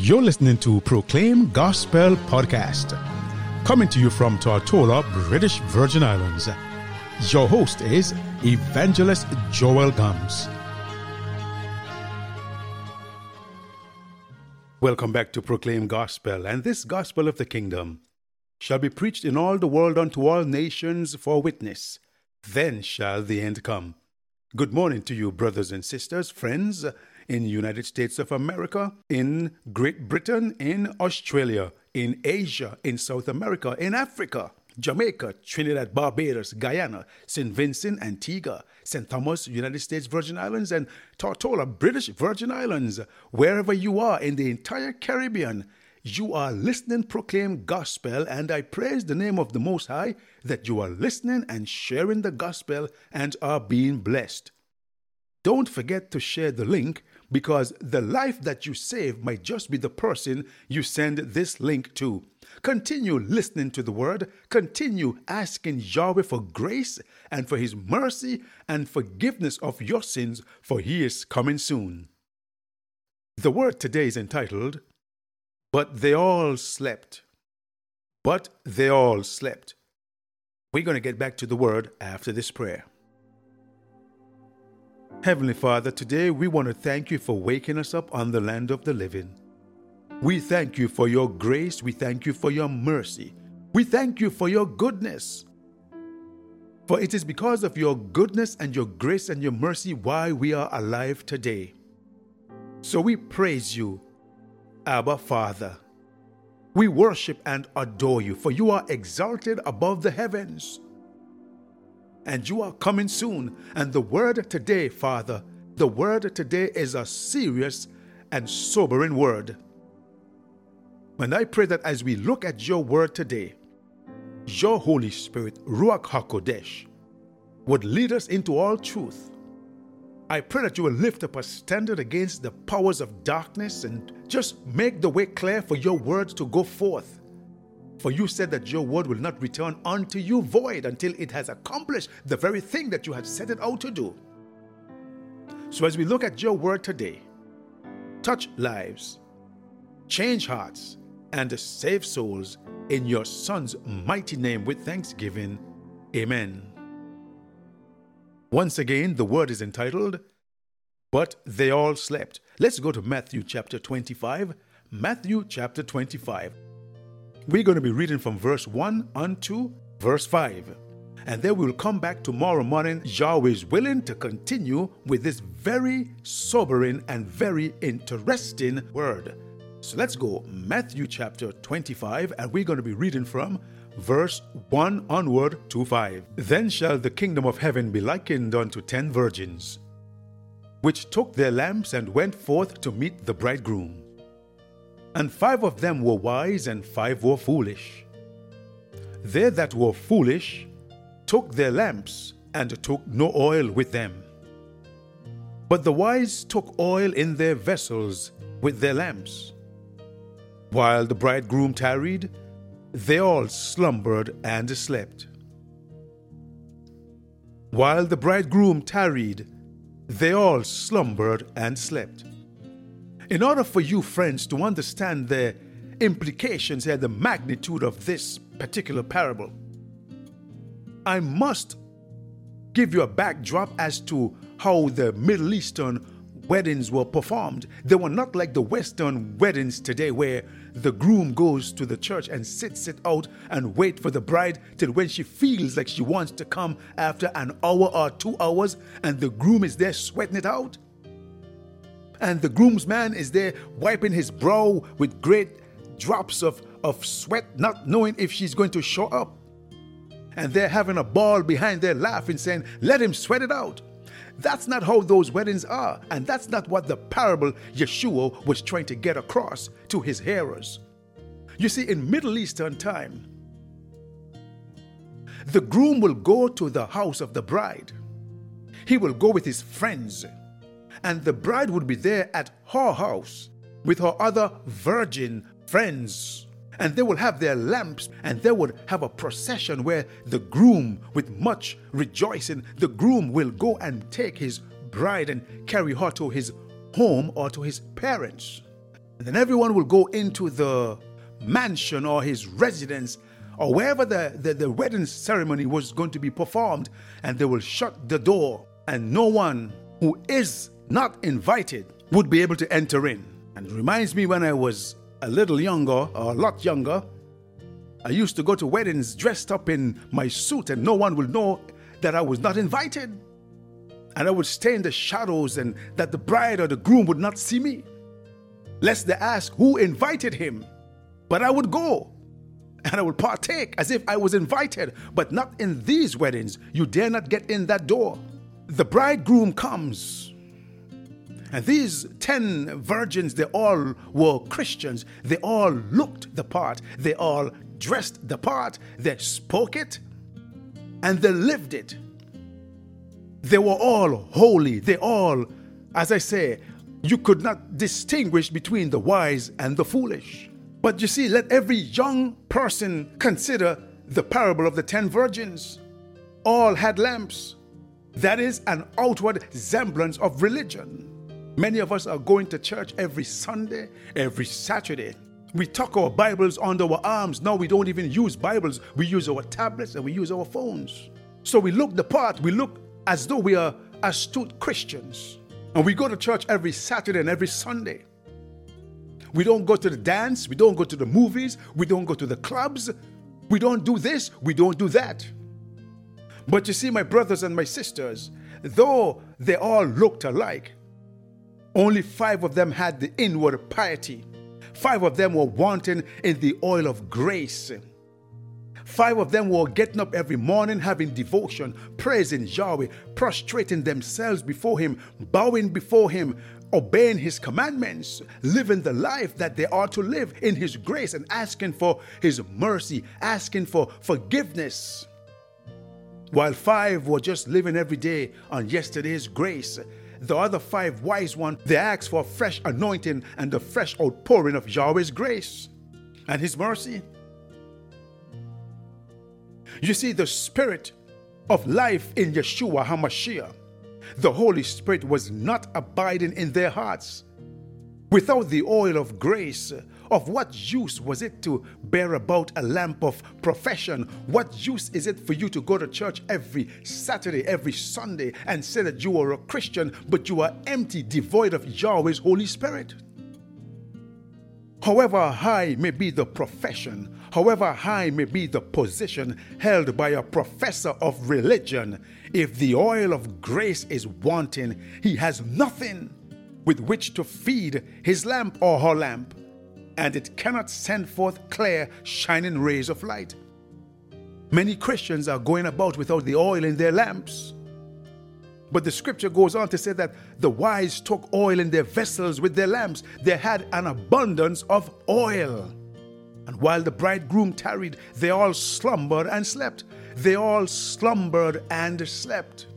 You're listening to Proclaim Gospel Podcast, coming to you from Tortola, British Virgin Islands. Your host is Evangelist Joel Gums. Welcome back to Proclaim Gospel, and this gospel of the kingdom shall be preached in all the world unto all nations for witness. Then shall the end come. Good morning to you, brothers and sisters, friends in United States of America, in Great Britain, in Australia, in Asia, in South America, in Africa, Jamaica, Trinidad, Barbados, Guyana, St. Vincent, Antigua, St. Thomas, United States Virgin Islands, and Tortola, British Virgin Islands. Wherever you are in the entire Caribbean, you are listening, proclaim gospel, and I praise the name of the Most High that you are listening and sharing the gospel and are being blessed. Don't forget to share the link because the life that you save might just be the person you send this link to. Continue listening to the word, continue asking Yahweh for grace and for his mercy and forgiveness of your sins, for he is coming soon. The word today is entitled, But They All Slept. But They All Slept. We're going to get back to the word after this prayer. Heavenly Father, today we want to thank you for waking us up on the land of the living. We thank you for your grace. We thank you for your mercy. We thank you for your goodness. For it is because of your goodness and your grace and your mercy why we are alive today. So we praise you, Abba Father. We worship and adore you, for you are exalted above the heavens and you are coming soon. And the word today, Father, the word today is a serious and sobering word. And I pray that as we look at your word today, your Holy Spirit, Ruach HaKodesh, would lead us into all truth. I pray that you will lift up a standard against the powers of darkness and just make the way clear for your word to go forth. For you said that your word will not return unto you void until it has accomplished the very thing that you have set it out to do. So, as we look at your word today, touch lives, change hearts, and save souls in your Son's mighty name with thanksgiving. Amen. Once again, the word is entitled, But They All Slept. Let's go to Matthew chapter 25. Matthew chapter 25. We're going to be reading from verse 1 unto verse 5. And then we'll come back tomorrow morning, Yahweh is willing, to continue with this very sobering and very interesting word. So let's go, Matthew chapter 25, and we're going to be reading from verse 1 onward to 5. Then shall the kingdom of heaven be likened unto ten virgins, which took their lamps and went forth to meet the bridegroom. And five of them were wise, and five were foolish. They that were foolish took their lamps, and took no oil with them. But the wise took oil in their vessels with their lamps. While the bridegroom tarried, they all slumbered and slept. While the bridegroom tarried, they all slumbered and slept. In order for you, friends, to understand the implications and the magnitude of this particular parable, I must give you a backdrop as to how the Middle Eastern weddings were performed. They were not like the Western weddings today, where the groom goes to the church and sits it out and wait for the bride till when she feels like she wants to come after an hour or two hours, and the groom is there sweating it out and the groomsman is there wiping his brow with great drops of, of sweat, not knowing if she's going to show up. And they're having a ball behind there laughing, saying, Let him sweat it out. That's not how those weddings are, and that's not what the parable Yeshua was trying to get across to his hearers. You see, in Middle Eastern time, the groom will go to the house of the bride. He will go with his friends and the bride would be there at her house with her other virgin friends. And they will have their lamps, and they would have a procession where the groom, with much rejoicing, the groom will go and take his bride and carry her to his home or to his parents. And then everyone will go into the mansion or his residence or wherever the, the, the wedding ceremony was going to be performed, and they will shut the door, and no one who is not invited would be able to enter in. And it reminds me when I was a little younger, or a lot younger, I used to go to weddings dressed up in my suit, and no one would know that I was not invited. And I would stay in the shadows, and that the bride or the groom would not see me, lest they ask who invited him. But I would go and I would partake as if I was invited, but not in these weddings. You dare not get in that door. The bridegroom comes. And these 10 virgins, they all were Christians. They all looked the part. They all dressed the part. They spoke it and they lived it. They were all holy. They all, as I say, you could not distinguish between the wise and the foolish. But you see, let every young person consider the parable of the ten virgins. All had lamps. That is an outward semblance of religion. Many of us are going to church every Sunday, every Saturday. We tuck our Bibles under our arms. Now we don't even use Bibles. We use our tablets and we use our phones. So we look the part. We look as though we are astute Christians. And we go to church every Saturday and every Sunday. We don't go to the dance. We don't go to the movies. We don't go to the clubs. We don't do this. We don't do that. But you see, my brothers and my sisters, though they all looked alike, only five of them had the inward piety. Five of them were wanting in the oil of grace. Five of them were getting up every morning, having devotion, praising Yahweh, prostrating themselves before Him, bowing before Him, obeying his commandments, living the life that they are to live in his grace, and asking for his mercy, asking for forgiveness. While five were just living every day on yesterday's grace, the other five wise ones, they asked for fresh anointing and the fresh outpouring of Yahweh's grace and his mercy. You see, the spirit of life in Yeshua HaMashiach the Holy Spirit was not abiding in their hearts. Without the oil of grace, of what use was it to bear about a lamp of profession? What use is it for you to go to church every Saturday, every Sunday, and say that you are a Christian, but you are empty, devoid of Yahweh's Holy Spirit? However high may be the profession, however high may be the position held by a professor of religion, if the oil of grace is wanting, he has nothing with which to feed his lamp or her lamp, and it cannot send forth clear, shining rays of light. Many Christians are going about without the oil in their lamps. But the scripture goes on to say that the wise took oil in their vessels with their lamps. They had an abundance of oil. And while the bridegroom tarried, they all slumbered and slept. They all slumbered and slept.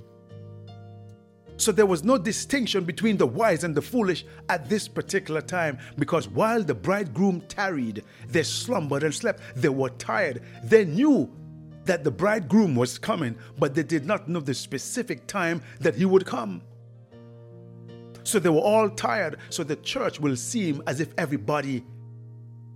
So there was no distinction between the wise and the foolish at this particular time because while the bridegroom tarried, they slumbered and slept. They were tired. They knew that the bridegroom was coming, but they did not know the specific time that he would come. So they were all tired. So the church will seem as if everybody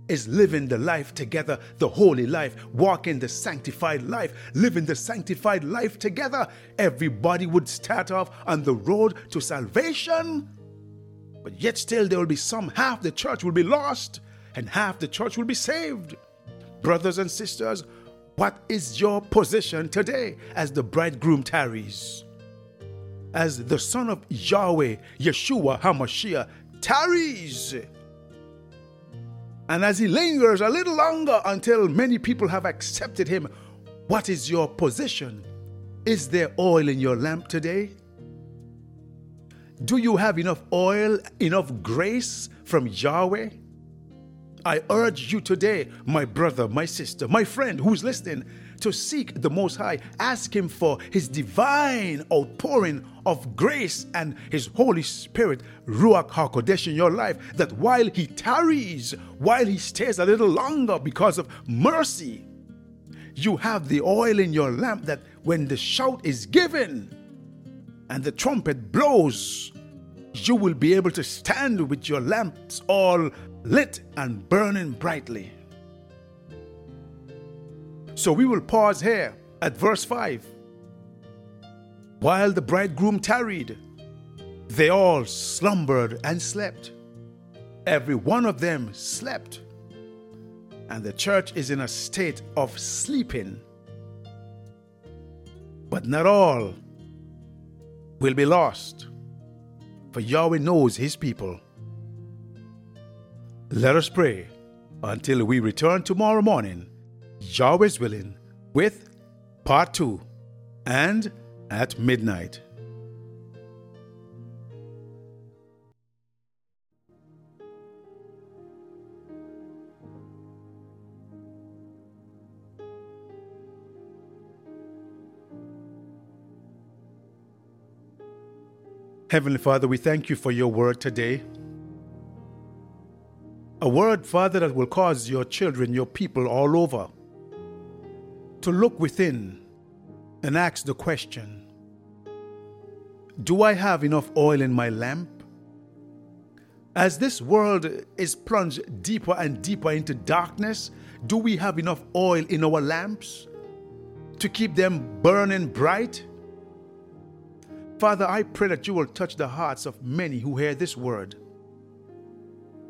is living the life together, the holy life, walking the sanctified life, living the sanctified life together. Everybody would start off on the road to salvation, but yet still there will be some, half the church will be lost, and half the church will be saved. Brothers and sisters, what is your position today as the bridegroom tarries? As the Son of Yahweh, Yeshua HaMashiach, tarries. And as he lingers a little longer until many people have accepted him, what is your position? Is there oil in your lamp today? Do you have enough oil, enough grace from Yahweh? I urge you today, my brother, my sister, my friend who's listening, to seek the Most High. Ask Him for His divine outpouring of grace and His Holy Spirit, Ruach HaKodesh, in your life, that while He tarries, while He stays a little longer because of mercy, you have the oil in your lamp that when the shout is given and the trumpet blows, you will be able to stand with your lamps all lit and burning brightly. So we will pause here at verse 5. While the bridegroom tarried, they all slumbered and slept. Every one of them slept. And the church is in a state of sleeping. But not all will be lost, for Yahweh knows his people. Let us pray until we return tomorrow morning, Yahweh's willing, with part two and at midnight. Heavenly Father, we thank you for your word today. A word, Father, that will cause your children, your people all over, to look within and ask the question Do I have enough oil in my lamp? As this world is plunged deeper and deeper into darkness, do we have enough oil in our lamps to keep them burning bright? Father, I pray that you will touch the hearts of many who hear this word.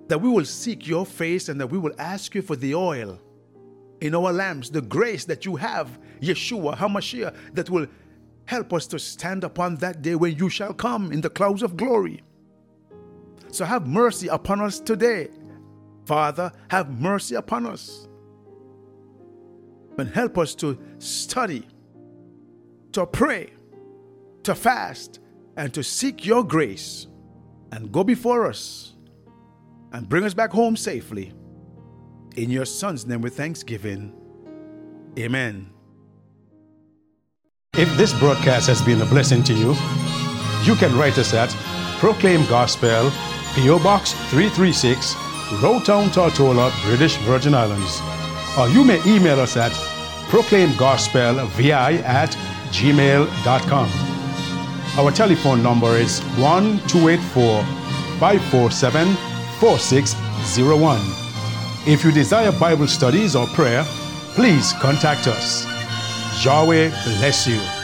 That we will seek your face and that we will ask you for the oil in our lamps, the grace that you have, Yeshua, HaMashiach, that will help us to stand upon that day when you shall come in the clouds of glory. So have mercy upon us today. Father, have mercy upon us. And help us to study, to pray, to fast and to seek your grace and go before us and bring us back home safely. In your Son's name with thanksgiving. Amen. If this broadcast has been a blessing to you, you can write us at Proclaim Gospel, P.O. Box 336, Road Town, Tortola, British Virgin Islands. Or you may email us at proclaimgospelvi at gmail.com. Our telephone number is 1 284 547 4601. If you desire Bible studies or prayer, please contact us. Yahweh bless you.